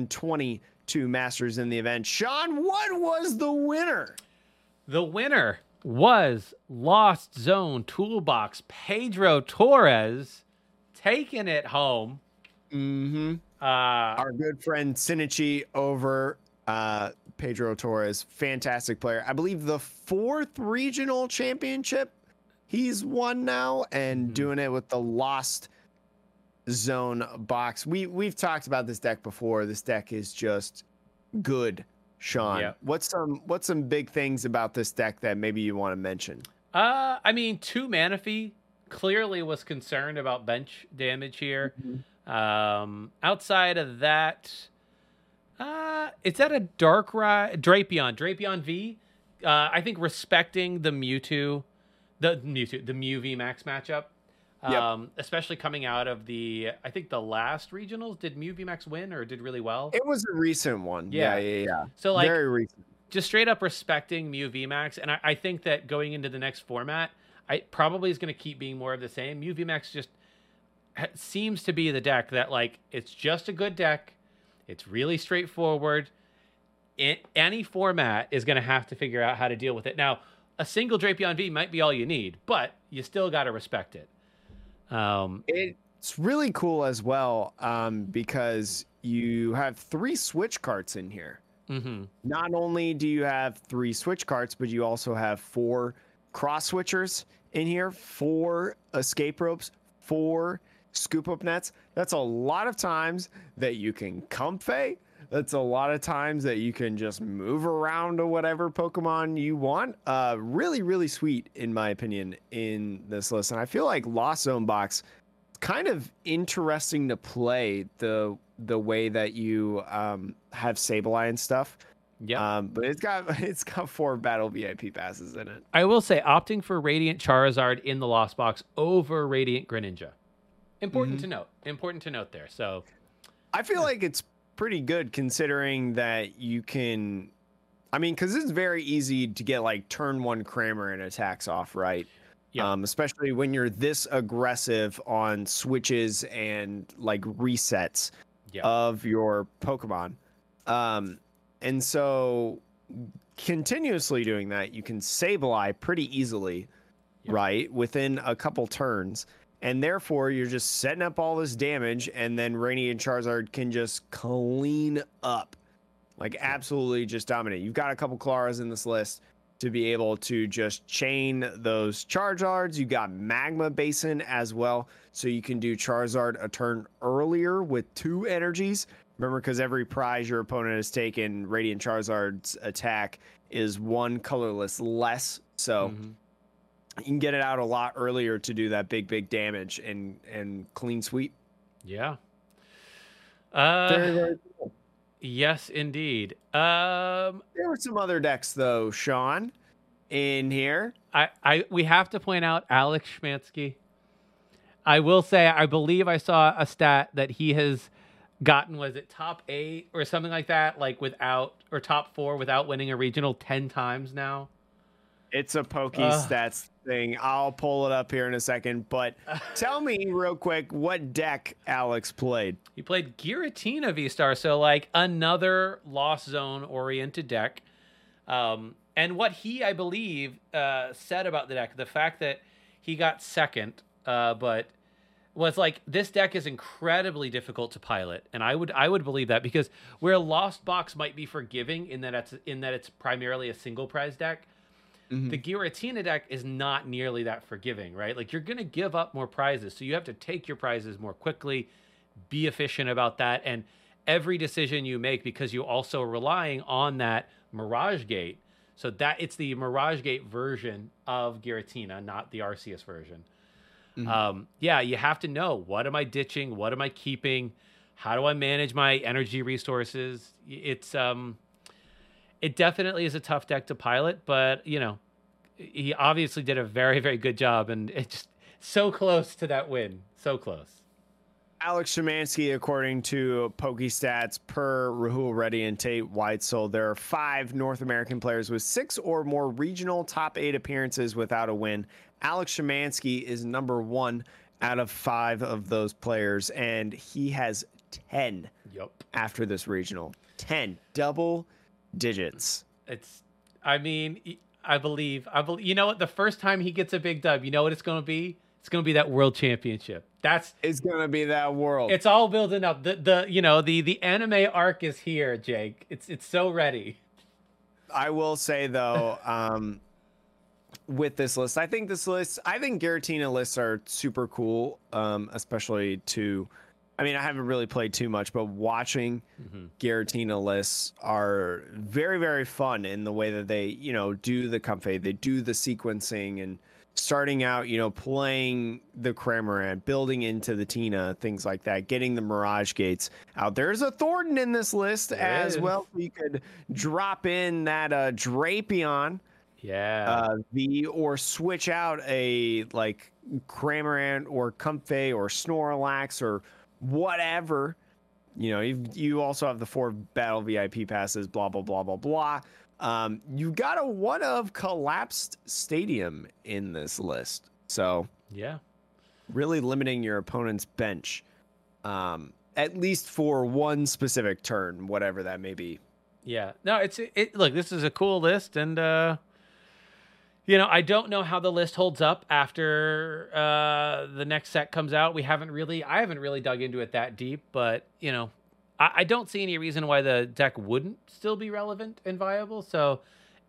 722 masters in the event. Sean, what was the winner? The winner was Lost Zone Toolbox Pedro Torres taking it home. Mm-hmm. Uh, Our good friend Sinichi over uh, Pedro Torres, fantastic player. I believe the fourth regional championship he's won now, and Mhm. doing it with the Lost Zone box. We we've talked about this deck before. This deck is just good, Sean. Yep. What's some what's some big things about this deck that maybe you want to mention? uh, I mean, two Manaphy clearly was concerned about bench damage here. Um, outside of that, uh, is that a Dark Ride Drapion? Drapion V. Uh, I think respecting the Mewtwo, the Mewtwo, the Mew V Max matchup. Yep. Um, especially coming out of the, I think the last regionals, did Mew V Max win or did really well? It was a recent one. Yeah. Yeah, yeah, yeah. So like, Very recent. just straight up respecting Mew VMAX, and I, I think that going into the next format, I probably is going to keep being more of the same. Mew VMAX just ha- seems to be the deck that like it's just a good deck. It's really straightforward. In any format is going to have to figure out how to deal with it. Now, a single Drapion V might be all you need, but you still got to respect it. Um, It's really cool as well um, because you have three switch carts in here. mhm. Not only do you have three switch carts, but you also have four cross switchers in here, four escape ropes, four scoop up nets. That's a lot of times that you can come Comfey. That's a lot of times that you can just move around to whatever Pokemon you want. Uh, really, really sweet, in my opinion, in this list. And I feel like Lost Zone Box kind of interesting to play the the way that you um, have Sableye and stuff. yeah. Um, but it's got <laughs> it's got four battle VIP passes in it. I will say opting for Radiant Charizard in the Lost Box over Radiant Greninja. Important Mhm. to note. Important to note there. So I feel like it's pretty good considering that you can. I mean, because it's very easy to get like turn one Cramorant attacks off, right? Yeah. Um, especially when you're this aggressive on switches and like resets Yeah. of your Pokemon. Um, and so continuously doing that, you can Sableye pretty easily, Yeah. right? Within a couple turns. And therefore, you're just setting up all this damage, and then Radiant Charizard can just clean up. Like, absolutely just dominate. You've got a couple Klaras in this list to be able to just chain those Charizards. You got Magma Basin as well, so you can do Charizard a turn earlier with two energies. Remember, because every prize your opponent has taken, Radiant Charizard's attack is one colorless less. So mhm. You can get it out a lot earlier to do that big, big damage and and clean sweep. yeah. Uh, Very, very cool. yes, indeed. Um, There were some other decks though, Sean, in here. I, I, we have to point out Alex Schemanske. I will say, I believe I saw a stat that he has gotten was it top eight or something like that, like without or top four without winning a regional ten times now. It's a pokey Ugh. stats thing. I'll pull it up here in a second. But <laughs> tell me real quick what deck Alex played. He played Giratina V Star, so like another Lost Zone oriented deck. Um, and what he, I believe, uh, said about the deck, the fact that he got second, uh, but was like this deck is incredibly difficult to pilot, and I would I would believe that because where Lost Box might be forgiving in that it's in that it's primarily a single prize deck, Mhm. the Giratina deck is not nearly that forgiving, right? Like you're going to give up more prizes, so you have to take your prizes more quickly, be efficient about that, and every decision you make because you also are relying on that Mirage Gate. So that it's the Mirage Gate version of Giratina, not the Arceus version. Mhm. Um, yeah, you have to know what am I ditching, what am I keeping, how do I manage my energy resources. It's um, it definitely is a tough deck to pilot, but you know, he obviously did a very very good job, and it's just so close to that win, so close. Alex Schemanske, according to PokeStats, per Rahul Reddy and Tate Weitzel, there are five North American players with six or more regional top eight appearances without a win. Alex Schemanske is number one out of five of those players, and he has 10 Yep. after this regional. 10 double digits. It's. I mean, I believe. I believe. You know what? The first time he gets a big dub, you know what it's going to be? It's going to be that world championship. That's. It's going to be that world. It's all building up. The the you know the the anime arc is here, Jake. It's it's so ready. I will say though, <laughs> um, with this list, I think this list, I think Giratina lists are super cool, um, especially to. I mean, I haven't really played too much, but watching Giratina lists are very, very fun in the way that they, you know, do the Comfey, they do the sequencing and starting out, you know, playing the Cramorant, building into the Tina, things like that, getting the Mirage Gates out. There's a Thornton in this list There as is. well. You could drop in that uh, Drapion Yeah. uh, V or switch out a like Cramorant or Comfey or Snorlax or whatever. You know, you you also have the four battle VIP passes, blah blah blah blah blah. Um, you got a one of collapsed stadium in this list, so yeah. really limiting your opponent's bench, um, at least for one specific turn, whatever that may be. Yeah. No, it's it look, this is a cool list and uh you know, I don't know how the list holds up after uh the next set comes out. We haven't really I haven't really dug into it that deep, but you know, I, I don't see any reason why the deck wouldn't still be relevant and viable. So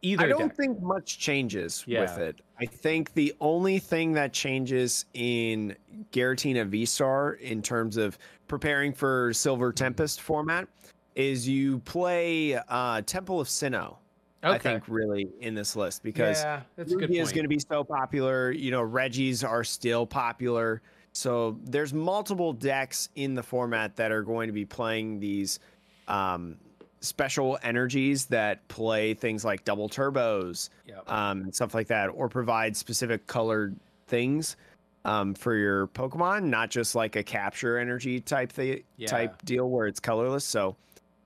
either I don't deck. think much changes with it. I think the only thing that changes in Giratina V Star in terms of preparing for Silver Tempest format is you play uh, Temple of Sinnoh. I think really in this list because yeah, that's Ruby is going to be so popular. You know, Reggies are still popular. So there's multiple decks in the format that are going to be playing these um, special energies that play things like double turbos, Yep. um, and stuff like that, or provide specific colored things um, for your Pokemon, not just like a capture energy type thi- Yeah. type deal where it's colorless. So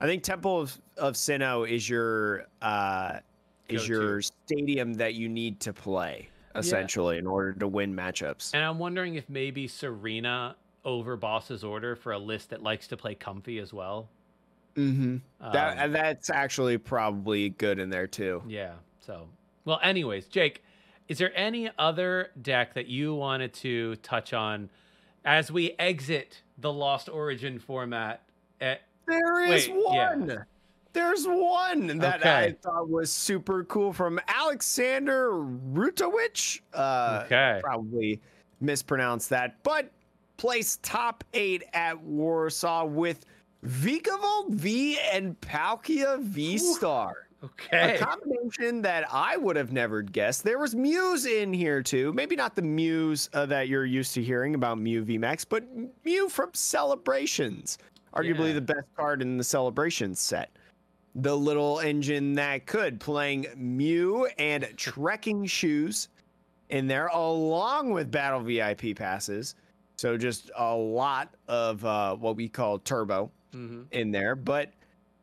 I think Temple of, of Sinnoh is your uh, is Go-to. your stadium that you need to play essentially in order to win matchups. And I'm wondering if maybe Serena over Boss's order for a list that likes to play Comfey as well. Mm-hmm. that Um, that's actually probably good in there too. Yeah. So, well, anyways, Jake, is there any other deck that you wanted to touch on as we exit the Lost Origin format? Eh, There is Wait, yeah. one. There's one that I thought was super cool from Alexander Rutowicz. Uh, okay. Probably mispronounced that, but placed top eight at Warsaw with Vikavolt V and Palkia V Star. Okay. A combination that I would have never guessed. There was Mews in here too. Maybe not the Mews uh, that you're used to hearing about Mew VMAX, but Mew from Celebrations. Arguably Yeah. the best card in the Celebrations set. The little engine that could, playing Mew and Trekking Shoes in there, along with Battle VIP passes. So just a lot of uh, what we call turbo hmm in there. But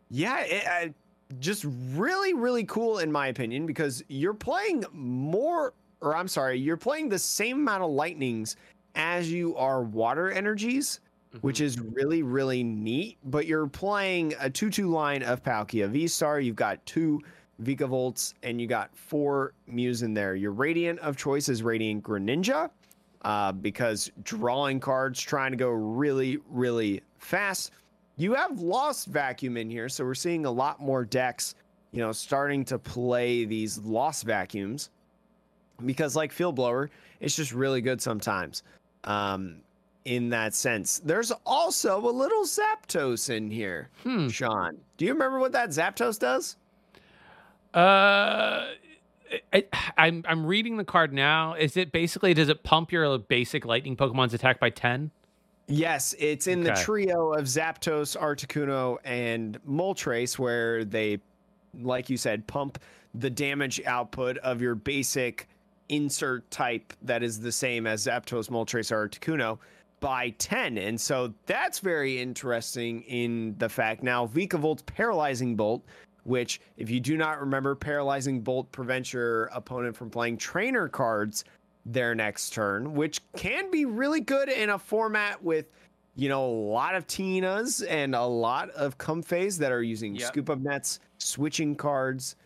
yeah, it, uh, just really, really cool in my opinion because you're playing more, or I'm sorry, you're playing the same amount of lightnings as you are water energies, which is really, really neat. But you're playing a 2 2 line of Palkia V Star. You've got two Vikavolts and you got four Mews in there. Your Radiant of choice is Radiant Greninja uh, because drawing cards, trying to go really, really fast. You have lost vacuum in here, so we're seeing a lot more decks, you know, starting to play these lost vacuums because, like Field Blower, it's just really good sometimes. Um, in that sense, there's also a little Zapdos in here. Hmm. Sean, do you remember what that Zapdos does? Uh, I, I'm I'm reading the card now. Is it basically does it pump your basic lightning Pokemon's attack by ten? Yes, it's in the trio of Zapdos, Articuno, and Moltres, where they, like you said, pump the damage output of your basic insert type that is the same as Zapdos, Moltres, or Articuno by 10. And so that's very interesting in the fact now Vikavolt's paralyzing bolt, which if you do not remember, paralyzing bolt prevents your opponent from playing trainer cards their next turn, which can be really good in a format with you know, a lot of Tinas and a lot of Comfeys that are using yep. scoop up nets, switching cards,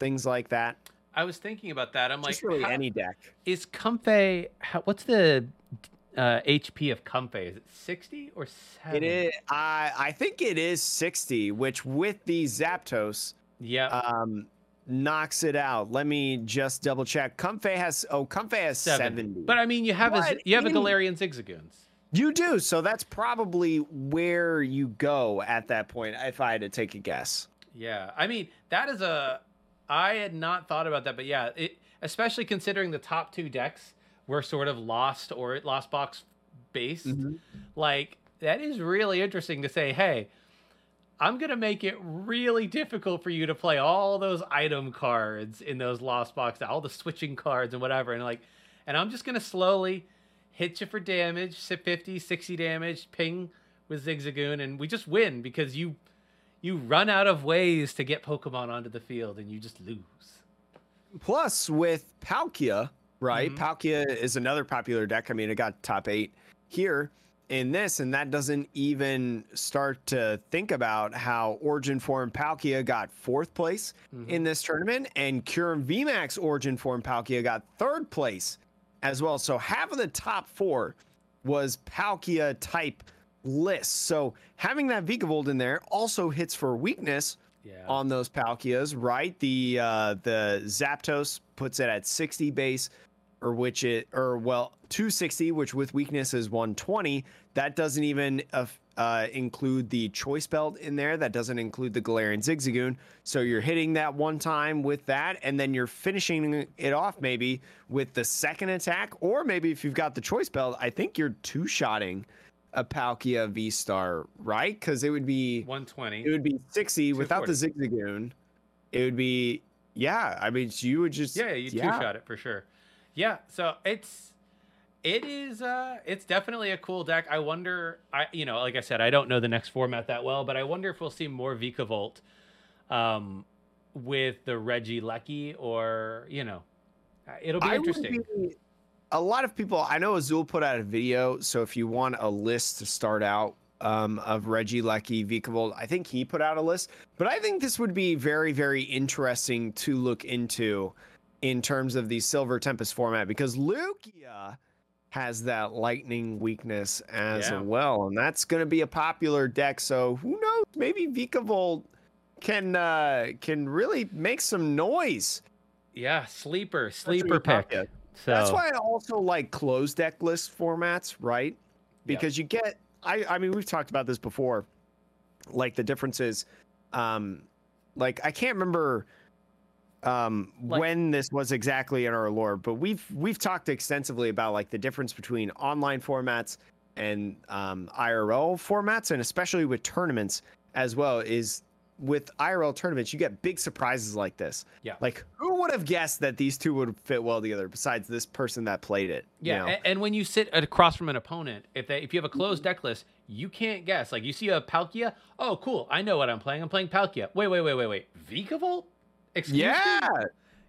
things like that. I was thinking about that. I'm Just like, really any deck. Is Comfey? What's the uh, HP of Comfey? Is it 60 or 70? It is. I I think it is 60, which with the Zapdos, yeah, um, knocks it out. Let me just double check. Comfey has oh Comfey has 70. 70. But I mean, you have a you have a Galarian Zigzagoons. You do. So that's probably where you go at that point, if I had to take a guess. Yeah. I mean, that is a. I had not thought about that, but yeah, it, especially considering the top two decks were sort of lost or lost box based. Mm-hmm. Like, that is really interesting to say, hey, I'm going to make it really difficult for you to play all those item cards in those lost box, all the switching cards and whatever. And like, and I'm just going to slowly hit you for damage, 50, 60 damage, ping with Zigzagoon, and we just win because you you run out of ways to get Pokemon onto the field and you just lose. Plus, with Palkia, right? Mm-hmm. Palkia is another popular deck. I mean, it got top eight here in this, and that doesn't even start to think about how Origin Form Palkia got fourth place mm-hmm. in this tournament, and Kyurem VMAX Origin Form Palkia got third place as well. So half of the top four was Palkia type lists. So having that Vikavolt in there also hits for weakness yeah. on those Palkias, right? The uh, the Zapdos puts it at 60 base, or which it or well 260, which with weakness is 120. That doesn't even uh, uh, include the choice belt in there. That doesn't include the Galarian Zigzagoon. So you're hitting that one time with that, and then you're finishing it off maybe with the second attack, or maybe if you've got the choice belt, I think you're two shotting a Palkia V Star, right? Because it would be 120. It would be 60 without the Zigzagoon. It would be yeah. I mean, you would just yeah, you yeah. two shot it for sure. Yeah, so it's it is uh it's definitely a cool deck. I wonder I you know, like I said, I don't know the next format that well, but I wonder if we'll see more Vikavolt um with the Regieleki or, you know, uh, it'll be I interesting. Be, a lot of people I know Azul put out a video, so if you want a list to start out um, of Regieleki, Vikavolt. I think he put out a list, but I think this would be very, very interesting to look into in terms of the Silver Tempest format because Lugia has that lightning weakness as yeah. well, and that's going to be a popular deck. So who knows? Maybe Vikavolt can uh, can really make some noise. Yeah, sleeper, sleeper pick. So that's why I also like closed deck list formats, right? Because yep. you get, I I mean, we've talked about this before, like the differences. Um, like I can't remember um, like, when this was exactly in our lore, but we've we've talked extensively about like the difference between online formats and um, IRL formats, and especially with tournaments as well. Is with IRL tournaments, you get big surprises like this. Yeah. Like who would have guessed that these two would fit well together besides this person that played it? Yeah. You know? and, and, when you sit across from an opponent, if they if you have a closed deck list, you can't guess. Like you see a Palkia, oh cool, I know what I'm playing. I'm playing Palkia. Wait, wait, wait, wait, wait. Vikavolt? Excuse yeah. Me?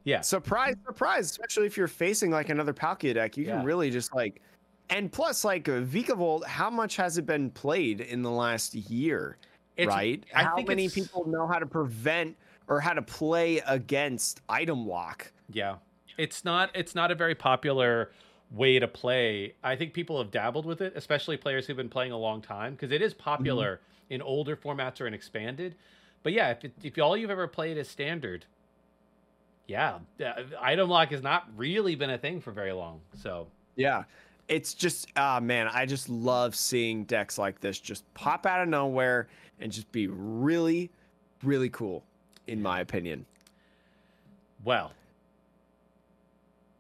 Yeah. Surprise, surprise. Especially if you're facing like another Palkia deck, you yeah. can really just like. And plus, like uh, Vikavolt, how much has it been played in the last year? It's, right? I how many it's... people know how to prevent or how to play against item lock? Yeah, it's not. It's not a very popular way to play. I think people have dabbled with it, especially players who've been playing a long time, because it is popular mm-hmm. in older formats or in expanded. But yeah, if, it, if all you've ever played is standard, yeah, item lock has not really been a thing for very long. So yeah, it's just uh, man, I just love seeing decks like this just pop out of nowhere and just be really, really cool, in my opinion. Well,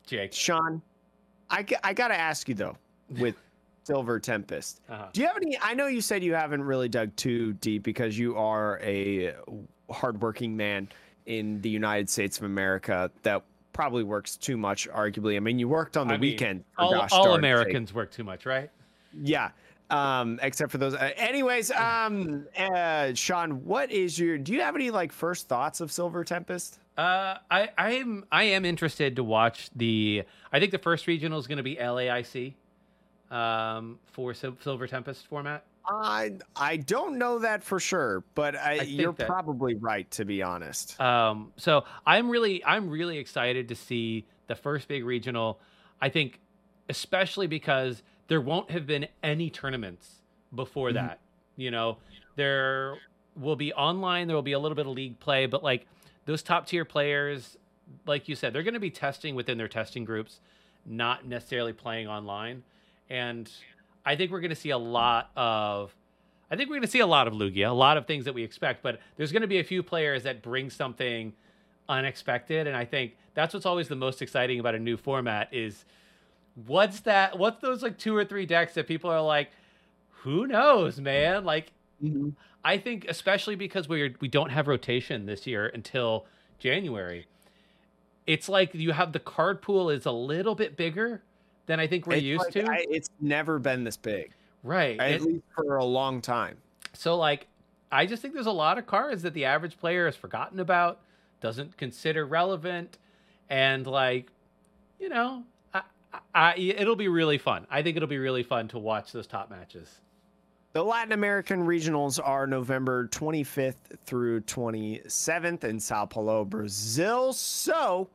Jake, Sean, I I gotta ask you though with. Silver Tempest. Uh-huh. Do you have any? I know you said you haven't really dug too deep because you are a hardworking man in the United States of America that probably works too much, arguably. I mean, you worked on the I weekend. Mean, all, all Americans sake. work too much, right? yeah. Um, except for those. Uh, anyways, <laughs> um, uh, Sean, what is your? Do you have any like first thoughts of Silver Tempest? Uh, I I am I am interested to watch the. I think the first regional is going to be LAIC, um, for Sil- Silver Tempest format. I I don't know that for sure, but I, think you're that- probably right to be honest. Um, so I'm really I'm really excited to see the first big regional. I think, especially because there won't have been any tournaments before Mhm. that. You know, there will be online. There will be a little bit of league play, but like those top tier players, like you said, they're going to be testing within their testing groups, not necessarily playing online. And I think we're going to see a lot of I think we're going to see a lot of Lugia, a lot of things that we expect, but there's going to be a few players that bring something unexpected, and I think that's what's always the most exciting about a new format is what's that? What's those like two or three decks that people are like, who knows, man? Like, mm-hmm. I think especially because we're we don't have rotation this year until January. It's like you have the card pool is a little bit bigger than I think we're It's used like, to. I, it's never been this big, right. at It- least for a long time. So like I just think there's a lot of cards that the average player has forgotten about, doesn't consider relevant, and like, you know, I, I, I, it'll be really fun. I think it'll be really fun to watch those top matches. The Latin American regionals are November 25th through 27th in Sao Paulo, Brazil. So,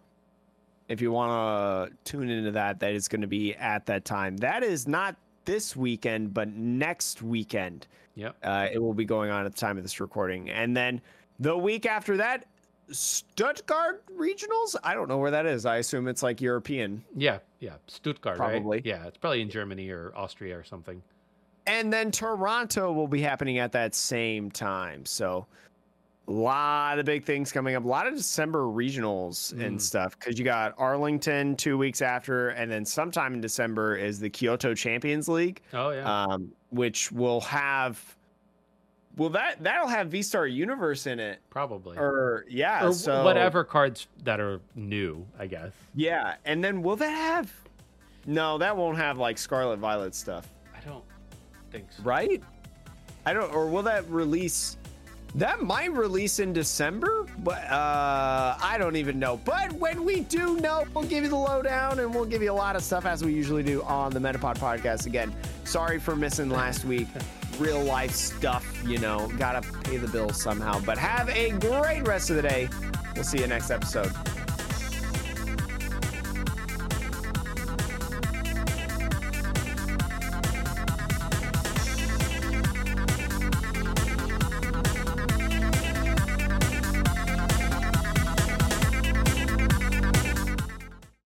if you want to tune into that, that is going to be at that time. That is not this weekend, but next weekend. Yep. Uh, it will be going on at the time of this recording. And then the week after that, Stuttgart regionals. I don't know where that is. I assume it's like European. Yeah, yeah. Stuttgart, Probably. right? Yeah, it's probably in Germany or Austria or something. And then Toronto will be happening at that same time. So a lot of big things coming up. A lot of December regionals and Mm. stuff. Because you got Arlington two weeks after, and then sometime in December is the Kyoto Champions League, Oh yeah. um, which will have. Well, that that'll have V Star Universe in it, probably. or yeah, or so whatever cards that are new, I guess. Yeah, and then will that have? No, that won't have like Scarlet Violet stuff. I don't think so. right? I don't, or will that release? That might release in December, but uh, I don't even know. But when we do know, we'll give you the lowdown and we'll give you a lot of stuff as we usually do on the Metapod podcast. Again, sorry for missing last week. Real life stuff, you know, gotta pay the bills somehow. But have a great rest of the day. We'll see you next episode.